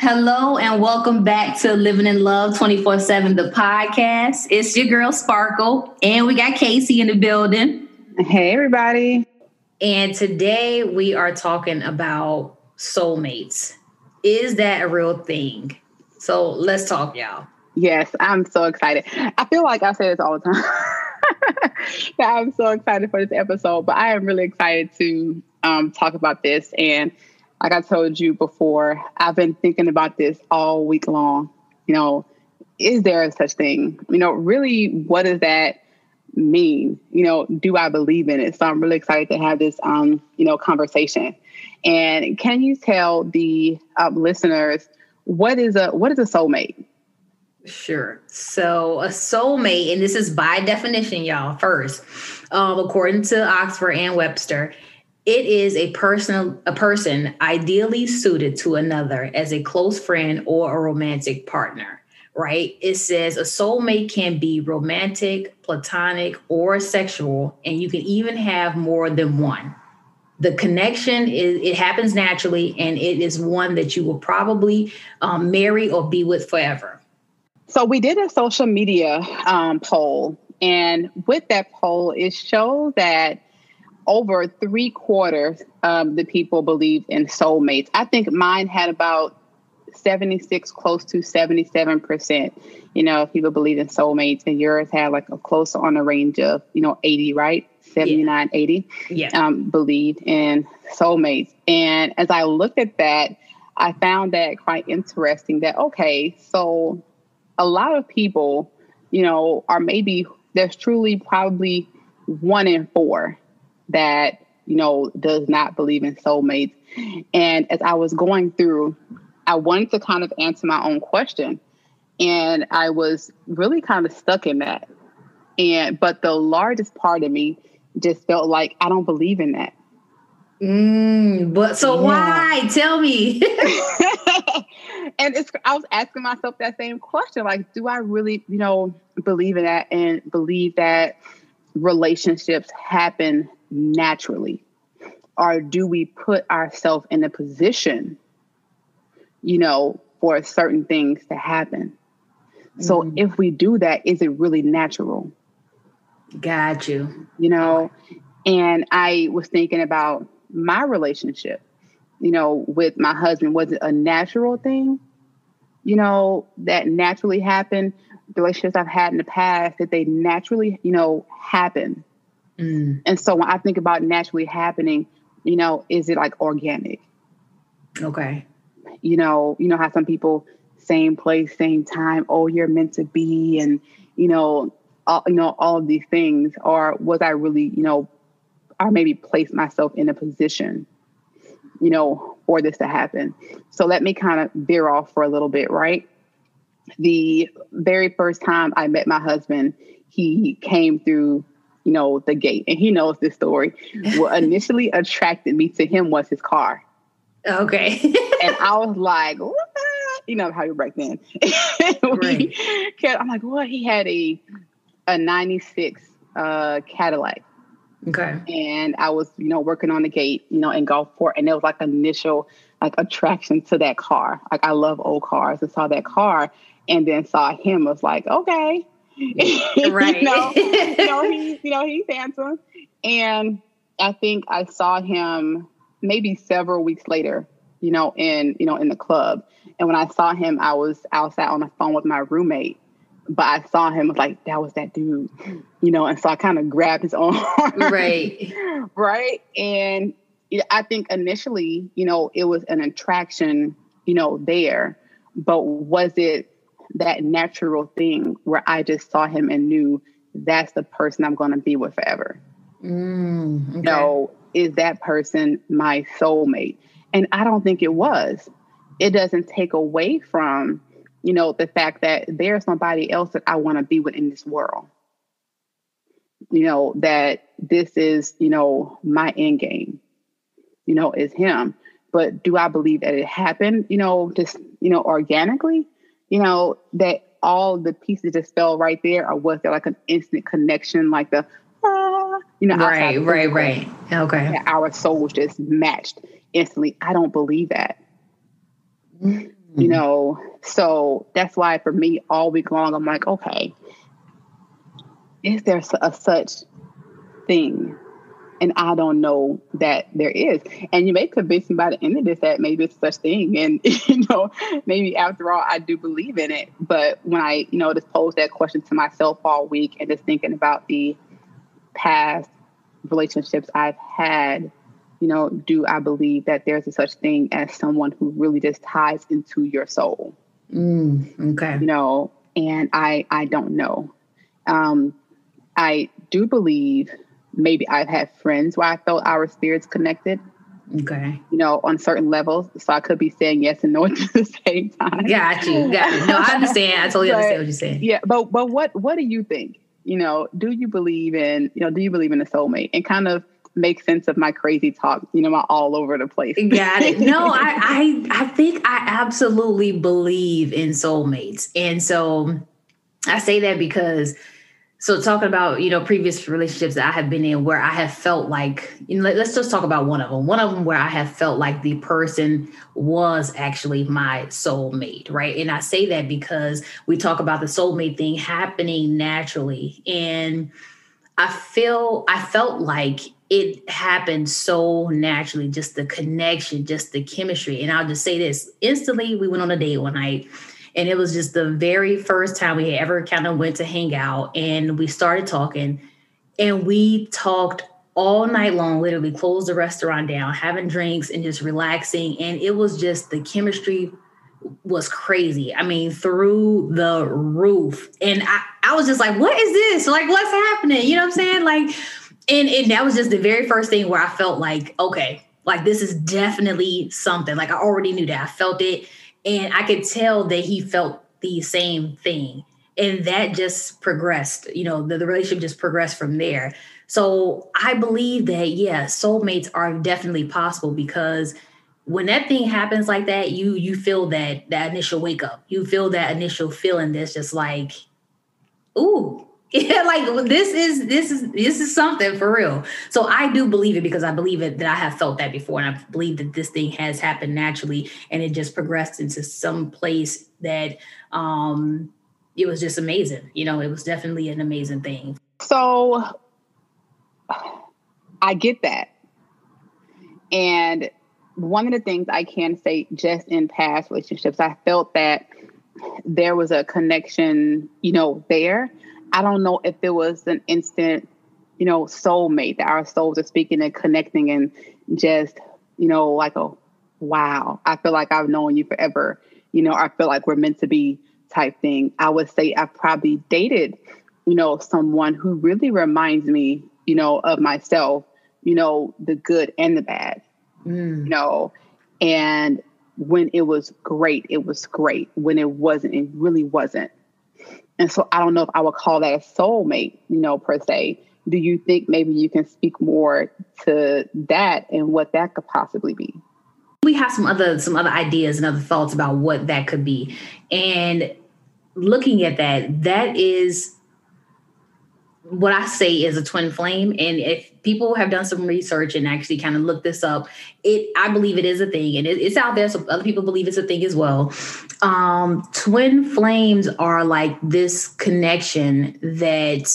Hello and welcome back to Living in Love 24 7, the podcast. It's your girl Sparkle, and we got Casey in the building. Hey, everybody. And today we are talking about soulmates. Is that a real thing? So let's talk, y'all. Yes, I'm so excited. I feel like I say this all the time. yeah, I'm so excited for this episode, but I am really excited to um, talk about this. And like I told you before, I've been thinking about this all week long. You know, is there a such thing? You know, really, what does that mean? You know, do I believe in it? So I'm really excited to have this, um, you know, conversation. And can you tell the um, listeners what is a what is a soulmate? Sure. So a soulmate, and this is by definition, y'all. First, um, according to Oxford and Webster, it is a person a person ideally suited to another as a close friend or a romantic partner right? It says a soulmate can be romantic platonic or sexual and you can even have more than one. The connection is it happens naturally and it is one that you will probably um, marry or be with forever. So we did a social media um, poll and with that poll it shows that over three quarters of the people believed in soulmates. I think mine had about 76, close to 77%, you know, people believe in soulmates, and yours had like a closer on the range of, you know, 80, right? 79, yeah. 80, yeah. Um, believed in soulmates. And as I looked at that, I found that quite interesting that, okay, so a lot of people, you know, are maybe, there's truly probably one in four that you know does not believe in soulmates. And as i was going through i wanted to kind of answer my own question and i was really kind of stuck in that. And but the largest part of me just felt like i don't believe in that. Mm, but so yeah. why? Tell me. And it's i was asking myself that same question like do i really you know believe in that and believe that relationships happen naturally? Or do we put ourselves in a position, you know, for certain things to happen? Mm-hmm. So if we do that, is it really natural? Got you. You know, and I was thinking about my relationship, you know, with my husband. Was it a natural thing? You know, that naturally happened. The relationships I've had in the past, that they naturally, you know, happen. Mm. And so when I think about naturally happening, you know, is it like organic? Okay. You know, you know how some people same place, same time, oh, you're meant to be, and you know, all, you know, all of these things, or was I really, you know, or maybe place myself in a position, you know, for this to happen? So let me kind of veer off for a little bit, right? The very first time I met my husband, he came through you know, the gate. And he knows this story. What initially attracted me to him was his car. Okay. and I was like, what? You know how you break then. right. I'm like, what? He had a a 96 uh, Cadillac. Okay. And I was, you know, working on the gate, you know, in Gulfport, and it was like initial like attraction to that car. Like I love old cars and saw that car and then saw him was like, okay, right. you, know, you know, he, you know, he's handsome. And I think I saw him maybe several weeks later, you know, in, you know, in the club. And when I saw him, I was outside on the phone with my roommate. But I saw him, was like, that was that dude, you know, and so I kind of grabbed his arm. Right. right. And I think initially, you know, it was an attraction, you know, there. But was it that natural thing where I just saw him and knew that's the person I'm going to be with forever. Mm, okay. No, is that person my soulmate? And I don't think it was. It doesn't take away from, you know, the fact that there's somebody else that I want to be with in this world. You know, that this is, you know, my end game, you know, is him. But do I believe that it happened, you know, just, you know, organically? You know, that all the pieces just fell right there, or was there like an instant connection, like the, ah, you know, right, right, right, okay, our souls just matched instantly. I don't believe that. Mm-hmm. You know, so that's why for me all week long I'm like, okay, is there a such thing? And I don't know that there is. And you may convince me by the end of this that maybe it's such thing. And you know, maybe after all, I do believe in it. But when I, you know, just pose that question to myself all week and just thinking about the past relationships I've had, you know, do I believe that there's a such thing as someone who really just ties into your soul? Mm, okay. You know, and I I don't know. Um, I do believe maybe I've had friends where I felt our spirits connected. Okay. You know, on certain levels. So I could be saying yes and no at the same time. Got you. Got. No, I understand. I totally but, understand what you're saying. Yeah, but but what what do you think? You know, do you believe in, you know, do you believe in a soulmate? And kind of make sense of my crazy talk, you know, my all over the place. Got it. No, I, I I think I absolutely believe in soulmates. And so I say that because so talking about you know previous relationships that I have been in where I have felt like you know let's just talk about one of them. One of them where I have felt like the person was actually my soulmate, right? And I say that because we talk about the soulmate thing happening naturally and I feel I felt like it happened so naturally, just the connection, just the chemistry. And I'll just say this instantly, we went on a date one night. And it was just the very first time we ever kind of went to hang out. And we started talking. And we talked all night long, literally closed the restaurant down, having drinks and just relaxing. And it was just the chemistry was crazy. I mean, through the roof. And I, I was just like, what is this? Like, what's happening? You know what I'm saying? Like, and, and that was just the very first thing where I felt like, okay, like this is definitely something. Like I already knew that. I felt it. And I could tell that he felt the same thing. And that just progressed, you know, the, the relationship just progressed from there. So I believe that, yeah, soulmates are definitely possible because when that thing happens like that, you you feel that that initial wake up. You feel that initial feeling that's just like, ooh, yeah, like this is this is this is something for real. So I do believe it because I believe it that I have felt that before, and I believe that this thing has happened naturally, and it just progressed into some place that um it was just amazing. You know, it was definitely an amazing thing. So I get that, and one of the things I can say, just in past relationships, I felt that there was a connection, you know, there I don't know if it was an instant, you know, soulmate that our souls are speaking and connecting and just, you know, like a wow, I feel like I've known you forever. You know, I feel like we're meant to be type thing. I would say I've probably dated, you know, someone who really reminds me, you know, of myself, you know, the good and the bad. Mm. You know, and when it was great, it was great. When it wasn't, it really wasn't. And so I don't know if I would call that a soulmate, you know, per se. Do you think maybe you can speak more to that and what that could possibly be? We have some other some other ideas and other thoughts about what that could be. And looking at that, that is what I say is a twin flame. And if people have done some research and actually kind of look this up, it I believe it is a thing, and it, it's out there. So other people believe it's a thing as well. Um, twin flames are like this connection that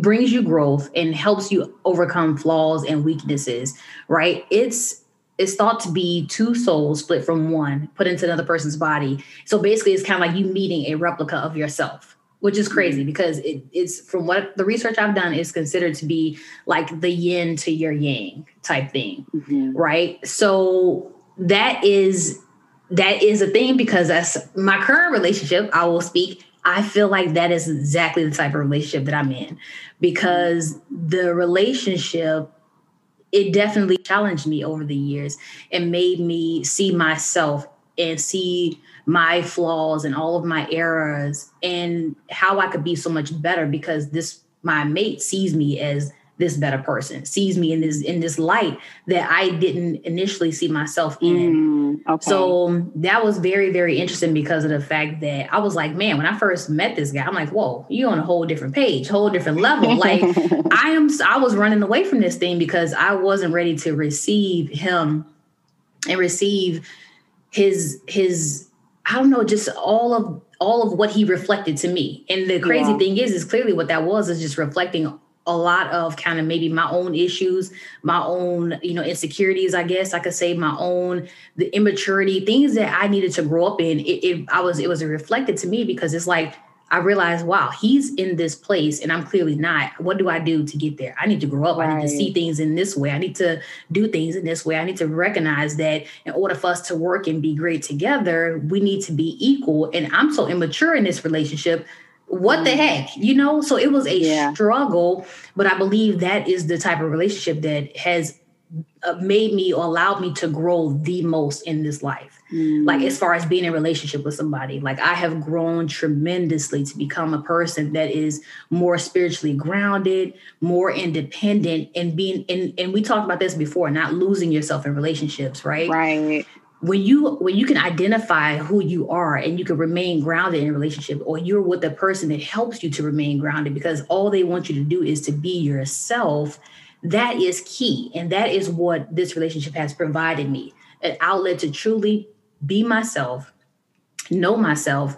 brings you growth and helps you overcome flaws and weaknesses. Right? It's it's thought to be two souls split from one, put into another person's body. So basically, it's kind of like you meeting a replica of yourself which is crazy mm-hmm. because it, it's from what the research I've done is considered to be like the yin to your yang type thing, mm-hmm. right? So that is that is a thing because that's my current relationship. I will speak. I feel like that is exactly the type of relationship that I'm in because the relationship it definitely challenged me over the years and made me see myself and see my flaws and all of my errors and how I could be so much better because this my mate sees me as this better person sees me in this in this light that I didn't initially see myself in. Mm, okay. So that was very very interesting because of the fact that I was like, man, when I first met this guy, I'm like, whoa, you on a whole different page, whole different level. like I am, I was running away from this thing because I wasn't ready to receive him and receive his his I don't know, just all of all of what he reflected to me. And the crazy yeah. thing is, is clearly what that was is just reflecting a lot of kind of maybe my own issues, my own, you know, insecurities, I guess I could say my own, the immaturity, things that I needed to grow up in. It, it I was, it was reflected to me because it's like, I realized, wow, he's in this place and I'm clearly not. What do I do to get there? I need to grow up. Right. I need to see things in this way. I need to do things in this way. I need to recognize that in order for us to work and be great together, we need to be equal. And I'm so immature in this relationship. What the mm. heck, you know? So it was a yeah. struggle, but I believe that is the type of relationship that has uh, made me or allowed me to grow the most in this life. Mm. Like as far as being in relationship with somebody, like I have grown tremendously to become a person that is more spiritually grounded, more independent, and being and and we talked about this before, not losing yourself in relationships, right? Right. When you when you can identify who you are and you can remain grounded in a relationship, or you're with a person that helps you to remain grounded because all they want you to do is to be yourself that is key. And that is what this relationship has provided me an outlet to truly be myself, know myself,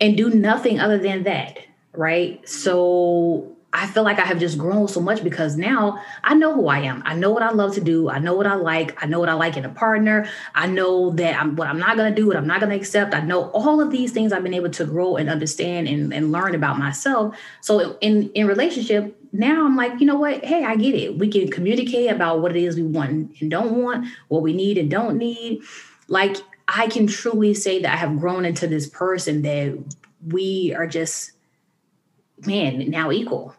and do nothing other than that. Right. So I feel like I have just grown so much because now I know who I am. I know what I love to do. I know what I like. I know what I like in a partner. I know that I'm what I'm not going to do, what I'm not going to accept. I know all of these things I've been able to grow and understand and, and learn about myself. So in in relationship, now I'm like, you know what? Hey, I get it. We can communicate about what it is we want and don't want, what we need and don't need. Like I can truly say that I have grown into this person that we are just man now equal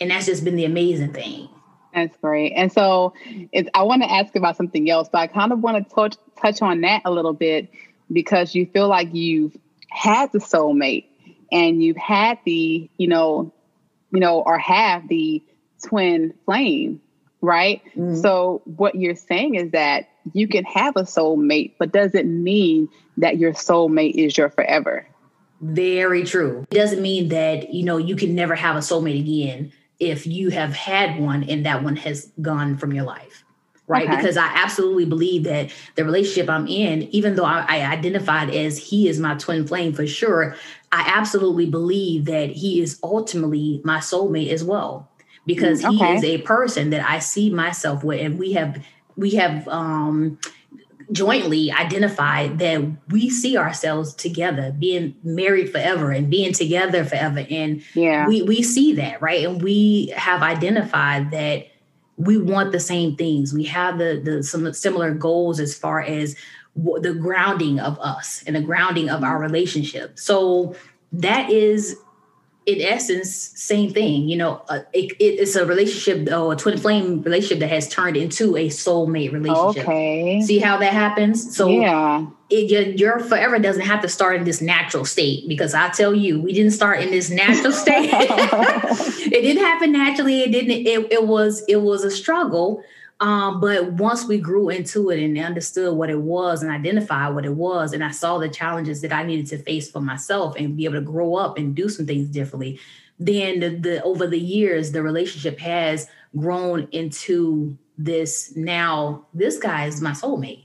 and that's just been the amazing thing. That's great. And so it's, I want to ask about something else, but I kind of want to touch, touch on that a little bit because you feel like you've had the soulmate and you've had the, you know, you know, or have the twin flame, right? Mm-hmm. So what you're saying is that you can have a soulmate, but doesn't mean that your soulmate is your forever. Very true. It doesn't mean that, you know, you can never have a soulmate again if you have had one and that one has gone from your life right okay. because i absolutely believe that the relationship i'm in even though I, I, identified as he is my twin flame for sure i absolutely believe that he is ultimately my soulmate as well because mm, okay. he is a person that i see myself with and we have we have um jointly identified that we see ourselves together being married forever and being together forever. And yeah. we we see that right? And we have identified that we want the same things. We have the the some similar goals as far as the grounding of us and the grounding of our relationship. So that is in essence, same thing. You know, uh, it, it's a relationship, or a twin flame relationship that has turned into a soulmate relationship. Okay. See how that happens? So yeah, it, your, your forever doesn't have to start in this natural state because I tell you, we didn't start in this natural state. it didn't happen naturally. It didn't. It, it was. It was a struggle. Um, but once we grew into it and understood what it was and identified what it was, and I saw the challenges that I needed to face for myself and be able to grow up and do some things differently, then the, the over the years, the relationship has grown into this now, this guy is my soulmate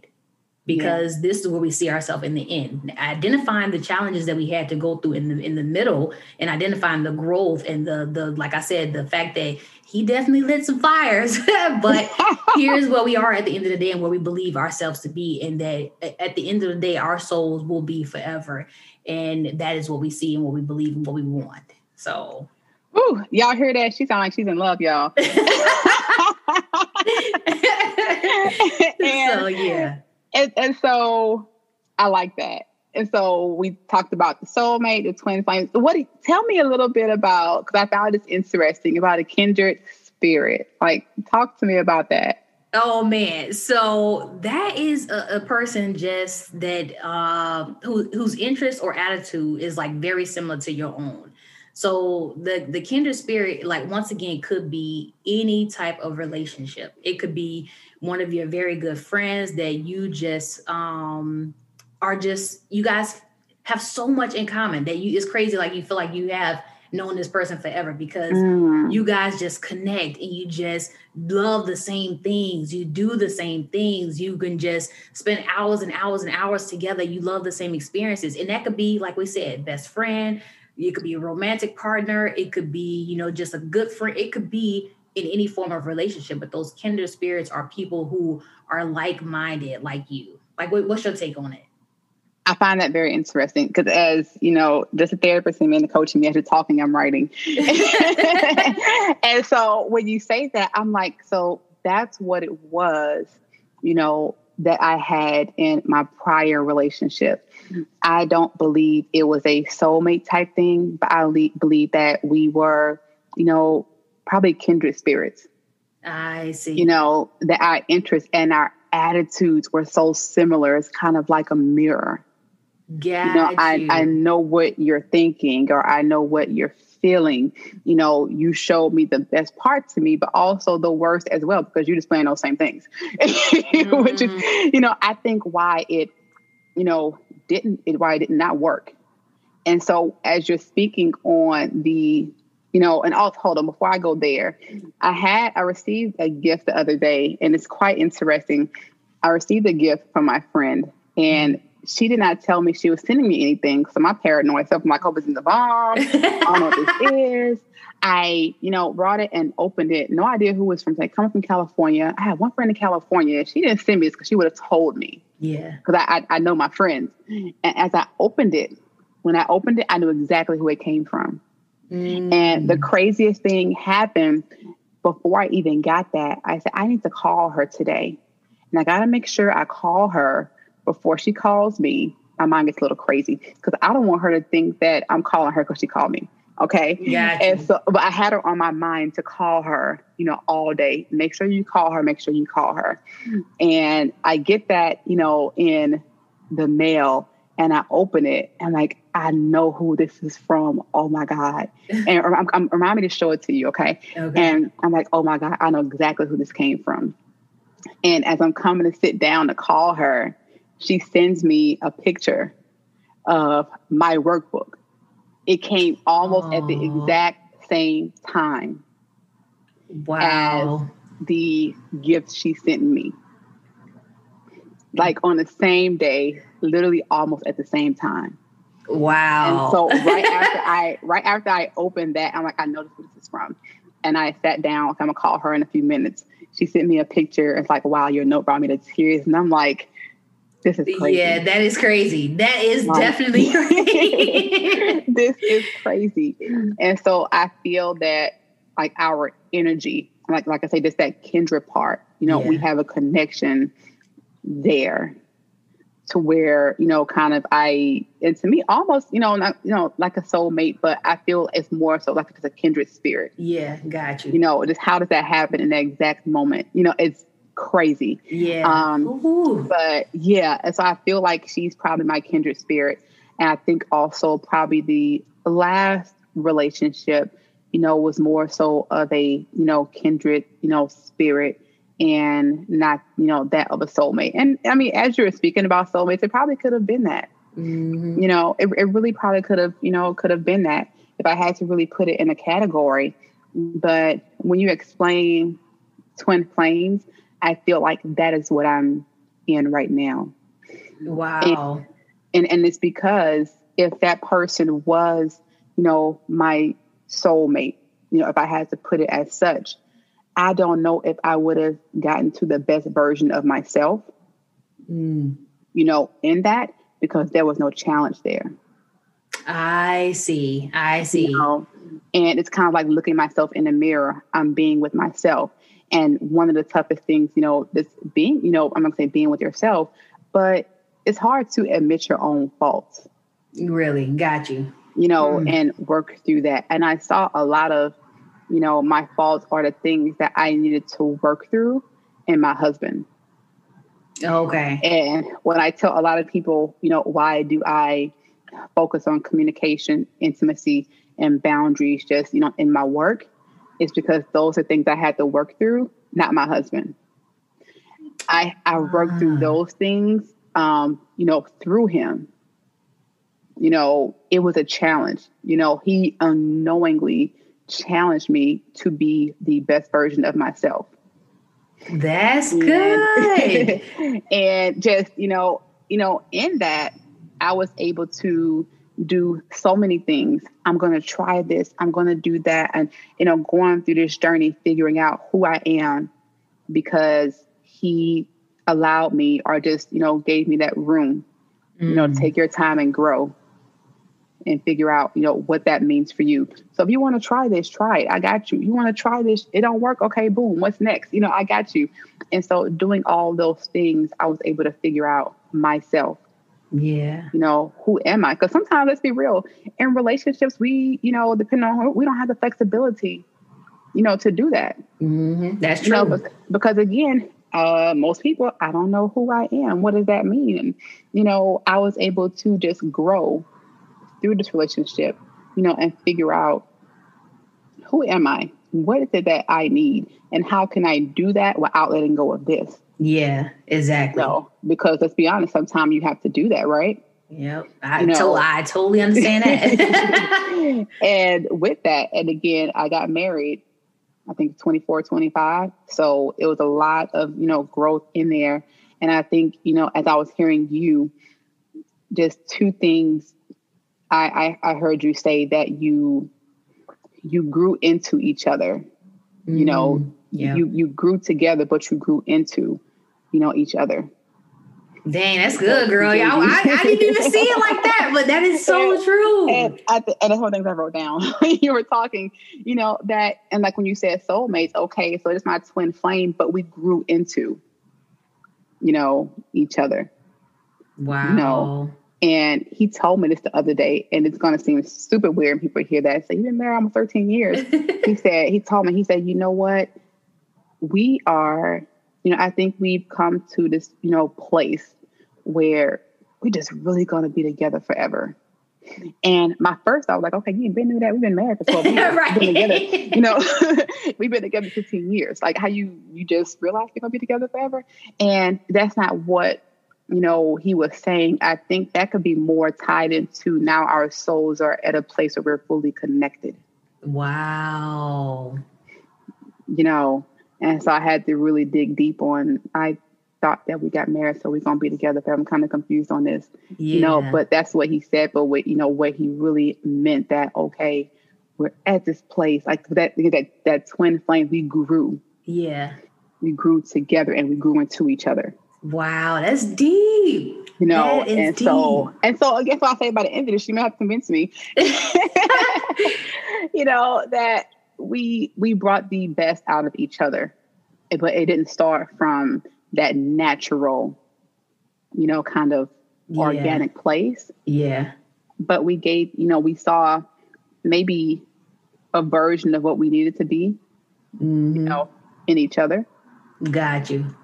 because yeah. this is where we see ourselves in the end identifying the challenges that we had to go through in the in the middle and identifying the growth and the the like i said the fact that he definitely lit some fires but here's where we are at the end of the day and where we believe ourselves to be and that at the end of the day our souls will be forever and that is what we see and what we believe and what we want so Ooh, y'all hear that? She sounds like she's in love, y'all. and, so yeah and, and so I like that. And so we talked about the soulmate, the twin flames. What? Tell me a little bit about because I found this interesting about a kindred spirit. Like, talk to me about that. Oh man, so that is a, a person just that uh, who, whose interest or attitude is like very similar to your own. So the the kindred spirit, like once again, could be any type of relationship. It could be one of your very good friends that you just um are just you guys have so much in common that you it's crazy like you feel like you have known this person forever because mm. you guys just connect and you just love the same things. You do the same things. You can just spend hours and hours and hours together. You love the same experiences. And that could be, like we said, best friend. It could be a romantic partner. It could be, you know, just a good friend. It could be in any form of relationship. But those kindred spirits are people who are like minded, like you. Like, what's your take on it? I find that very interesting because, as you know, just a therapist and me and the coaching me as you're talking, I'm writing. and so when you say that, I'm like, so that's what it was, you know, that I had in my prior relationship. I don't believe it was a soulmate type thing, but I le- believe that we were, you know, probably kindred spirits. I see. You know, that our interests and our attitudes were so similar. It's kind of like a mirror. Got you know, I, I know what you're thinking or I know what you're feeling. You know, you showed me the best part to me, but also the worst as well, because you're displaying those same things. mm-hmm. Which is, mm-hmm. you know, I think why it, you know, didn't it why it did not work. And so as you're speaking on the, you know, and also hold on, before I go there, I had I received a gift the other day, and it's quite interesting. I received a gift from my friend, and she did not tell me she was sending me anything. So my paranoid self, I'm like, oh, it's in the bomb. I don't know what this is. I, you know, brought it and opened it. No idea who was from. Like, coming from California. I had one friend in California. She didn't send me this because she would have told me. Yeah. Because I, I, I know my friends. And as I opened it, when I opened it, I knew exactly who it came from. Mm. And the craziest thing happened before I even got that. I said, I need to call her today. And I got to make sure I call her before she calls me, my mind gets a little crazy because I don't want her to think that I'm calling her because she called me. Okay. Yeah. And so, but I had her on my mind to call her, you know, all day. Make sure you call her, make sure you call her. And I get that, you know, in the mail and I open it and like, I know who this is from. Oh my God. And I'm, I'm, remind me to show it to you. Okay? okay. And I'm like, oh my God, I know exactly who this came from. And as I'm coming to sit down to call her, she sends me a picture of my workbook. It came almost Aww. at the exact same time. Wow. As the gift she sent me. Like on the same day, literally almost at the same time. Wow. And so right after I right after I opened that, I'm like, I know who this is from. And I sat down, I'm gonna call her in a few minutes. She sent me a picture. It's like, wow, your note brought me to tears. And I'm like, this is crazy. Yeah, that is crazy. That is like, definitely crazy. this is crazy. And so I feel that like our energy, like like I say, just that kindred part, you know, yeah. we have a connection there to where, you know, kind of I and to me almost, you know, not you know, like a soulmate, but I feel it's more so like it's a kindred spirit. Yeah, got you. You know, just how does that happen in that exact moment? You know, it's crazy. Yeah. Um, but yeah, and so I feel like she's probably my kindred spirit. And I think also probably the last relationship, you know, was more so of a, you know, kindred, you know, spirit and not, you know, that of a soulmate. And I mean, as you were speaking about soulmates, it probably could have been that. Mm-hmm. You know, it, it really probably could have, you know, could have been that if I had to really put it in a category. But when you explain twin flames, I feel like that is what I'm in right now. Wow. And, and, and it's because if that person was, you know, my soulmate, you know, if I had to put it as such, I don't know if I would have gotten to the best version of myself, mm. you know, in that because there was no challenge there. I see. I see. You know? And it's kind of like looking myself in the mirror. I'm being with myself. And one of the toughest things, you know, this being, you know, I'm not saying being with yourself, but it's hard to admit your own faults. Really, got you. You know, mm. and work through that. And I saw a lot of, you know, my faults are the things that I needed to work through in my husband. Okay. And when I tell a lot of people, you know, why do I focus on communication, intimacy, and boundaries just, you know, in my work? Is because those are things I had to work through, not my husband. I I worked through ah. those things, um, you know, through him. you know, it was a challenge. You know, he unknowingly challenged me to be the best version of myself. That's good. and just, you know, you know, in that I was able to do so many things. I'm going to try this. I'm going to do that. And, you know, going through this journey, figuring out who I am because he allowed me or just, you know, gave me that room, mm. you know, take your time and grow and figure out, you know, what that means for you. So if you want to try this, try it. I got you. You want to try this, it don't work. Okay, boom. What's next? You know, I got you. And so doing all those things, I was able to figure out myself. Yeah. You know, who am I? Because sometimes let's be real, in relationships, we, you know, depending on who, we don't have the flexibility, you know, to do that. Mm-hmm. That's true. You know, because again, uh, most people, I don't know who I am. What does that mean? And, you know, I was able to just grow through this relationship, you know, and figure out who am I? What is it that I need? And how can I do that without letting go of this? Yeah, exactly. So, because let's be honest, sometimes you have to do that, right? Yep. I, you know, to- I totally understand that. and with that, and again, I got married, I think 24, 25. So it was a lot of, you know, growth in there. And I think, you know, as I was hearing you, just two things I, I, I heard you say that you you grew into each other. Mm, you know, mm, yeah. you you grew together, but you grew into, you know, each other. Dang, that's good, girl. Y'all, I, I didn't even see it like that, but that is so and, true. And, I, and the whole things I wrote down you were talking, you know, that, and like when you said soulmates, okay, so it's my twin flame, but we grew into, you know, each other. Wow. You know, and he told me this the other day, and it's going to seem super weird when people hear that. Say, you've been married almost 13 years. he said, he told me, he said, you know what? We are, you know, I think we've come to this, you know, place where we're just really going to be together forever. And my first, I was like, okay, you ain't been through that. We've been married for 12 years. right. We've been together, you know, we've been together 15 years. Like how you, you just realize we're going to be together forever. And that's not what you know, he was saying, I think that could be more tied into now our souls are at a place where we're fully connected. Wow. You know, and so I had to really dig deep on I thought that we got married, so we're gonna be together. But I'm kind of confused on this. Yeah. You know, but that's what he said. But what you know, what he really meant that okay, we're at this place, like that that that twin flame, we grew. Yeah. We grew together and we grew into each other. Wow, that's deep. You know, and deep. so and so I guess what I say by the end of this, you may have to convince me. you know, that we we brought the best out of each other. But it didn't start from that natural, you know, kind of yeah. organic place. Yeah. But we gave, you know, we saw maybe a version of what we needed to be, mm-hmm. you know, in each other. Got you.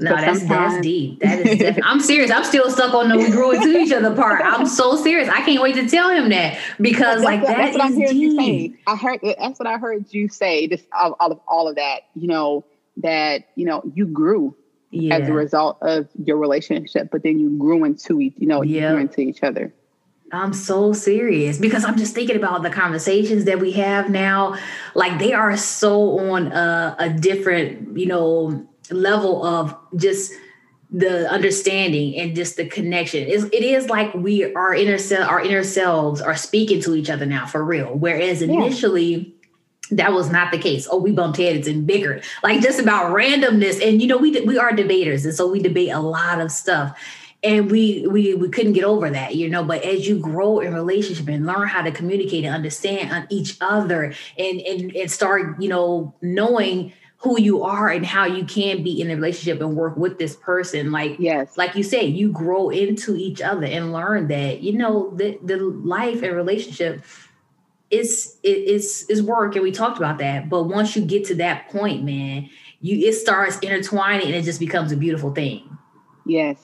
No, that's that's deep. That is definitely. I'm serious. I'm still stuck on the we grew into each other part. I'm so serious. I can't wait to tell him that because like that that's what deep. you say. I heard that's what I heard you say. This all, all of all of that. You know that you know you grew yeah. as a result of your relationship, but then you grew into each. You know, you grew into each other. I'm so serious because I'm just thinking about the conversations that we have now. Like they are so on a, a different, you know, level of just the understanding and just the connection. It's, it is like we our inner self, our inner selves are speaking to each other now for real. Whereas initially. Yeah that was not the case. Oh, we bumped heads and bigger, like just about randomness. And you know, we we are debaters, and so we debate a lot of stuff. And we we we couldn't get over that, you know. But as you grow in relationship and learn how to communicate and understand on each other, and and and start, you know, knowing who you are and how you can be in a relationship and work with this person. Like yes. like you say you grow into each other and learn that you know the, the life and relationship is is is work and we talked about that. But once you get to that point man you it starts intertwining and it just becomes a beautiful thing. Yes.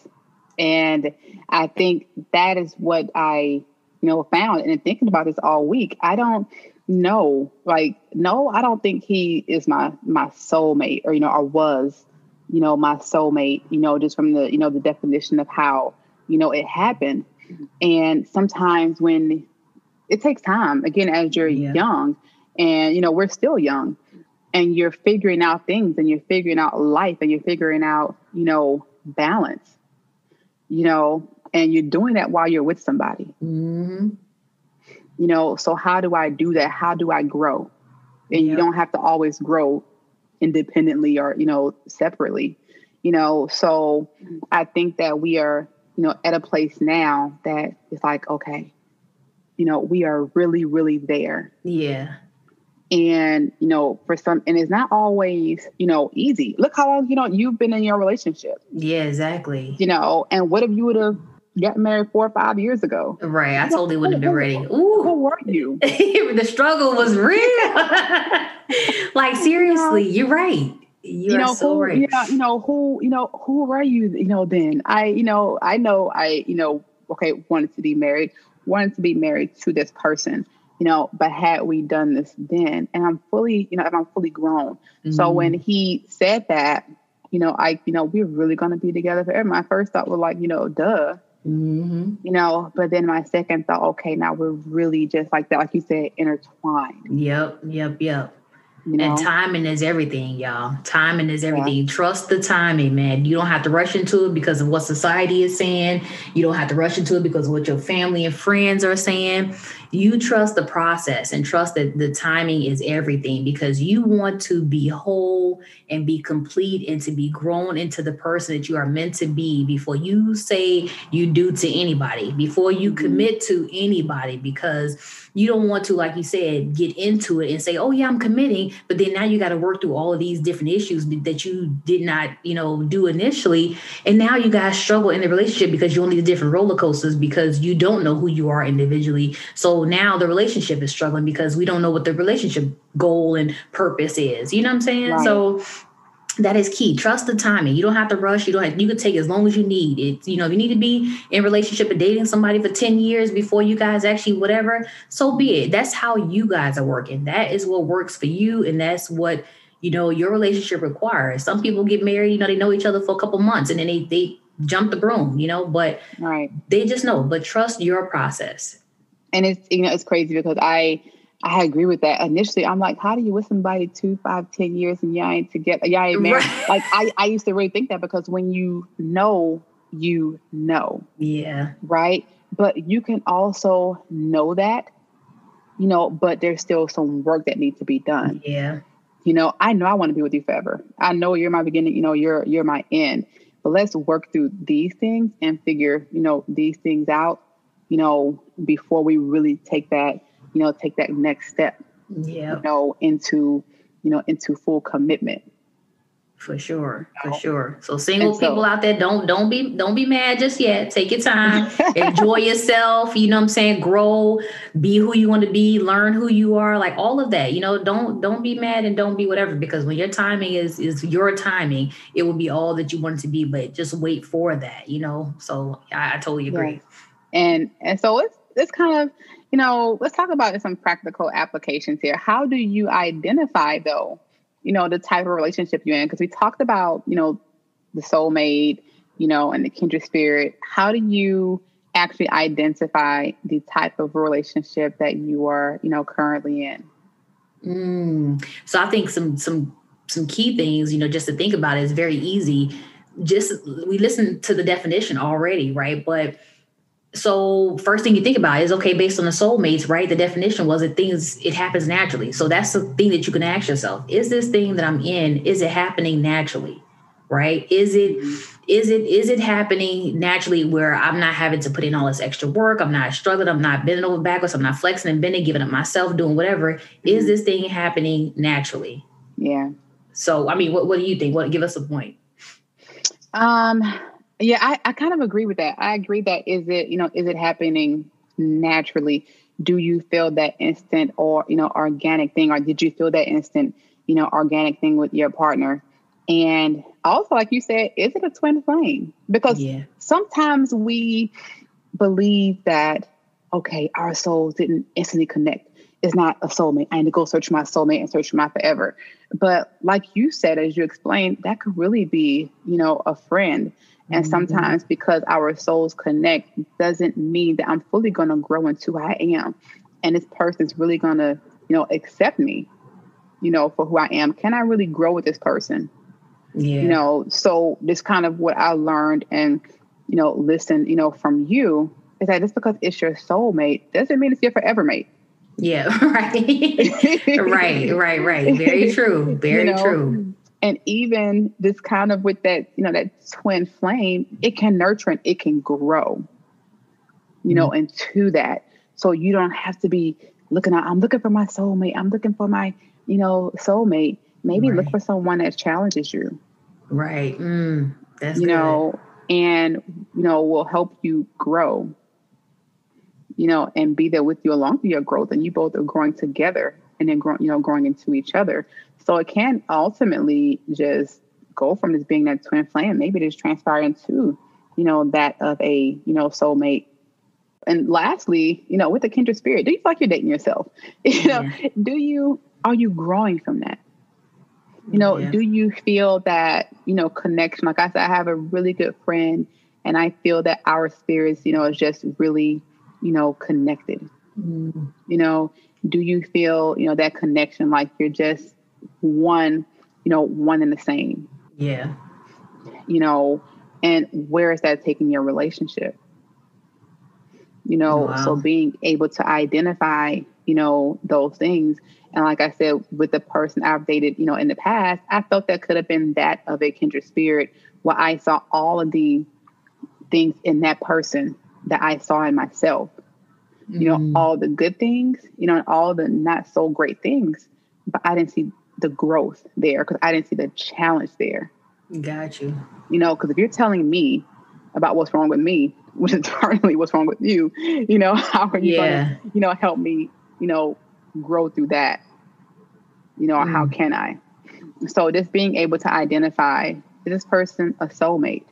And i think that is what i you know found and thinking about this all week. I don't no, like no, I don't think he is my my soulmate, or you know, or was, you know, my soulmate. You know, just from the you know the definition of how you know it happened. And sometimes when it takes time, again, as you're yeah. young, and you know, we're still young, and you're figuring out things and you're figuring out life and you're figuring out, you know, balance, you know, and you're doing that while you're with somebody. Mm-hmm. You know, so how do I do that? How do I grow? And yep. you don't have to always grow independently or, you know, separately. You know, so I think that we are, you know, at a place now that it's like, okay, you know, we are really, really there. Yeah and you know for some and it's not always you know easy look how long you know you've been in your relationship yeah exactly you know and what if you would have gotten married four or five years ago right i totally wouldn't have been ready Ooh. who were you the struggle was real like seriously you are right you, you know so who right. yeah you know who you know who were you you know then i you know i know i you know okay wanted to be married wanted to be married to this person you know, but had we done this then, and I'm fully, you know, I'm fully grown. Mm-hmm. So when he said that, you know, I, you know, we're really going to be together forever. My first thought was like, you know, duh, mm-hmm. you know, but then my second thought, okay, now we're really just like that, like you said, intertwined. Yep, yep, yep. You know? And timing is everything, y'all. Timing is everything. Yeah. Trust the timing, man. You don't have to rush into it because of what society is saying. You don't have to rush into it because of what your family and friends are saying you trust the process and trust that the timing is everything because you want to be whole and be complete and to be grown into the person that you are meant to be before you say you do to anybody, before you mm-hmm. commit to anybody, because you don't want to, like you said, get into it and say, oh, yeah, I'm committing. But then now you got to work through all of these different issues that you did not, you know, do initially. And now you guys struggle in the relationship because you're on these different roller coasters because you don't know who you are individually. So now the relationship is struggling because we don't know what the relationship goal and purpose is. You know what I'm saying? Right. So that is key. Trust the timing. You don't have to rush. You don't have, you can take as long as you need. It, you know, if you need to be in relationship and dating somebody for 10 years before you guys actually whatever, so be it. That's how you guys are working. That is what works for you. And that's what, you know, your relationship requires. Some people get married, you know, they know each other for a couple months and then they they jump the broom, you know, but right. they just know, but trust your process and it's you know it's crazy because I I agree with that. Initially, I'm like, how do you with somebody two, five, ten years and y'all ain't together? Y'all ain't married. Right. Like I, I used to really think that because when you know, you know. Yeah. Right. But you can also know that, you know, but there's still some work that needs to be done. Yeah. You know, I know I want to be with you forever. I know you're my beginning, you know, you're you're my end. But let's work through these things and figure, you know, these things out you know, before we really take that, you know, take that next step, yeah, you know, into, you know, into full commitment. For sure, for sure. So single so, people out there, don't don't be don't be mad just yet. Take your time, enjoy yourself. You know what I'm saying? Grow, be who you want to be, learn who you are, like all of that. You know, don't don't be mad and don't be whatever because when your timing is is your timing, it will be all that you want it to be. But just wait for that. You know. So I, I totally agree. Yeah. And and so it's it's kind of, you know, let's talk about some practical applications here. How do you identify though, you know, the type of relationship you're in? Because we talked about, you know, the soulmate, you know, and the kindred spirit. How do you actually identify the type of relationship that you are, you know, currently in? Mm. So I think some some some key things, you know, just to think about is very easy. Just we listened to the definition already, right? But so first thing you think about is okay based on the soulmates right the definition was that things it happens naturally. So that's the thing that you can ask yourself. Is this thing that i'm in is it happening naturally? Right? Is it is it is it happening naturally where i'm not having to put in all this extra work? I'm not struggling. I'm not bending over backwards. I'm not flexing and bending giving up myself doing whatever. Mm-hmm. is this thing happening naturally? Yeah. So i mean what, what do you think? What give us a point. Um yeah, I, I kind of agree with that. I agree that is it, you know, is it happening naturally? Do you feel that instant or, you know, organic thing, or did you feel that instant, you know, organic thing with your partner? And also, like you said, is it a twin flame? Because yeah. sometimes we believe that, okay, our souls didn't instantly connect. It's not a soulmate. I need to go search my soulmate and search for my forever. But like you said, as you explained, that could really be, you know, a friend And mm-hmm. sometimes because our souls connect doesn't mean that I'm fully going to grow into who I am. And this person's really going to, you know, accept me, you know, for who I am. Can I really grow with this person? Yeah. You know, so this kind of what I learned and, you know, listen, you know, from you is that just because it's your soulmate doesn't mean it's your forever mate. Yeah, right. right, right, right. Very true. Very you know? true. And even this kind of with that, you know, that twin flame, it can nurture and it can grow, you know, mm-hmm. into that. So you don't have to be looking at, I'm looking for my soulmate. I'm looking for my, you know, soulmate. Maybe right. look for someone that challenges you. Right. Mm, that's you good. know, and you know, will help you grow. You know, and be there with you along your growth, and you both are growing together, and then growing, you know, growing into each other. So it can ultimately just go from this being that twin flame, maybe just transpire into, you know, that of a, you know, soulmate. And lastly, you know, with the kindred spirit, do you feel like you're dating yourself? You know, yeah. do you are you growing from that? You know, yeah. do you feel that, you know, connection? Like I said, I have a really good friend and I feel that our spirits, you know, is just really, you know, connected. Mm. You know, do you feel, you know, that connection like you're just one, you know, one and the same? Yeah. You know, and where is that taking your relationship? You know, wow. so being able to identify, you know, those things and like I said, with the person I've dated, you know, in the past, I felt that could have been that of a kindred spirit where I saw all of the things in that person that I saw in myself. Mm. You know, mm. all the good things, you know, and all the not so great things, but I didn't see the growth there because I didn't see the challenge there. Got you. You know, because if you're telling me about what's wrong with me, which is partly what's wrong with you, you know, how are you yeah. going to, you know, help me, you know, grow through that? You know, mm. how can I? So just being able to identify is this person a soulmate?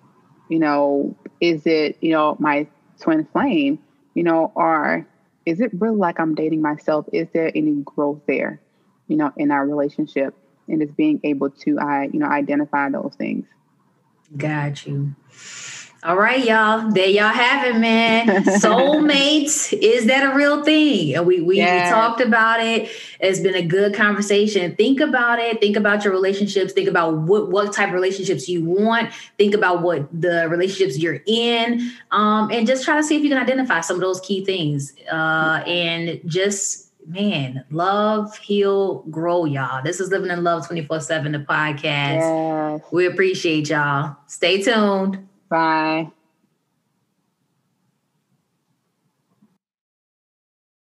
You know, is it, you know, my twin flame, you know, or is it really like I'm dating myself? Is there any growth there, you know, in our relationship? And it's being able to I, you know, identify those things. Got you. All right, y'all. There y'all have it, man. Soulmates, is that a real thing? And we we, yes. we, talked about it. It's been a good conversation. Think about it. Think about your relationships. Think about what what type of relationships you want. Think about what the relationships you're in, um, and just try to see if you can identify some of those key things. Uh, and just man, love, heal, grow, y'all. This is Living in Love 24 7, the podcast. Yes. We appreciate y'all. Stay tuned. Bye.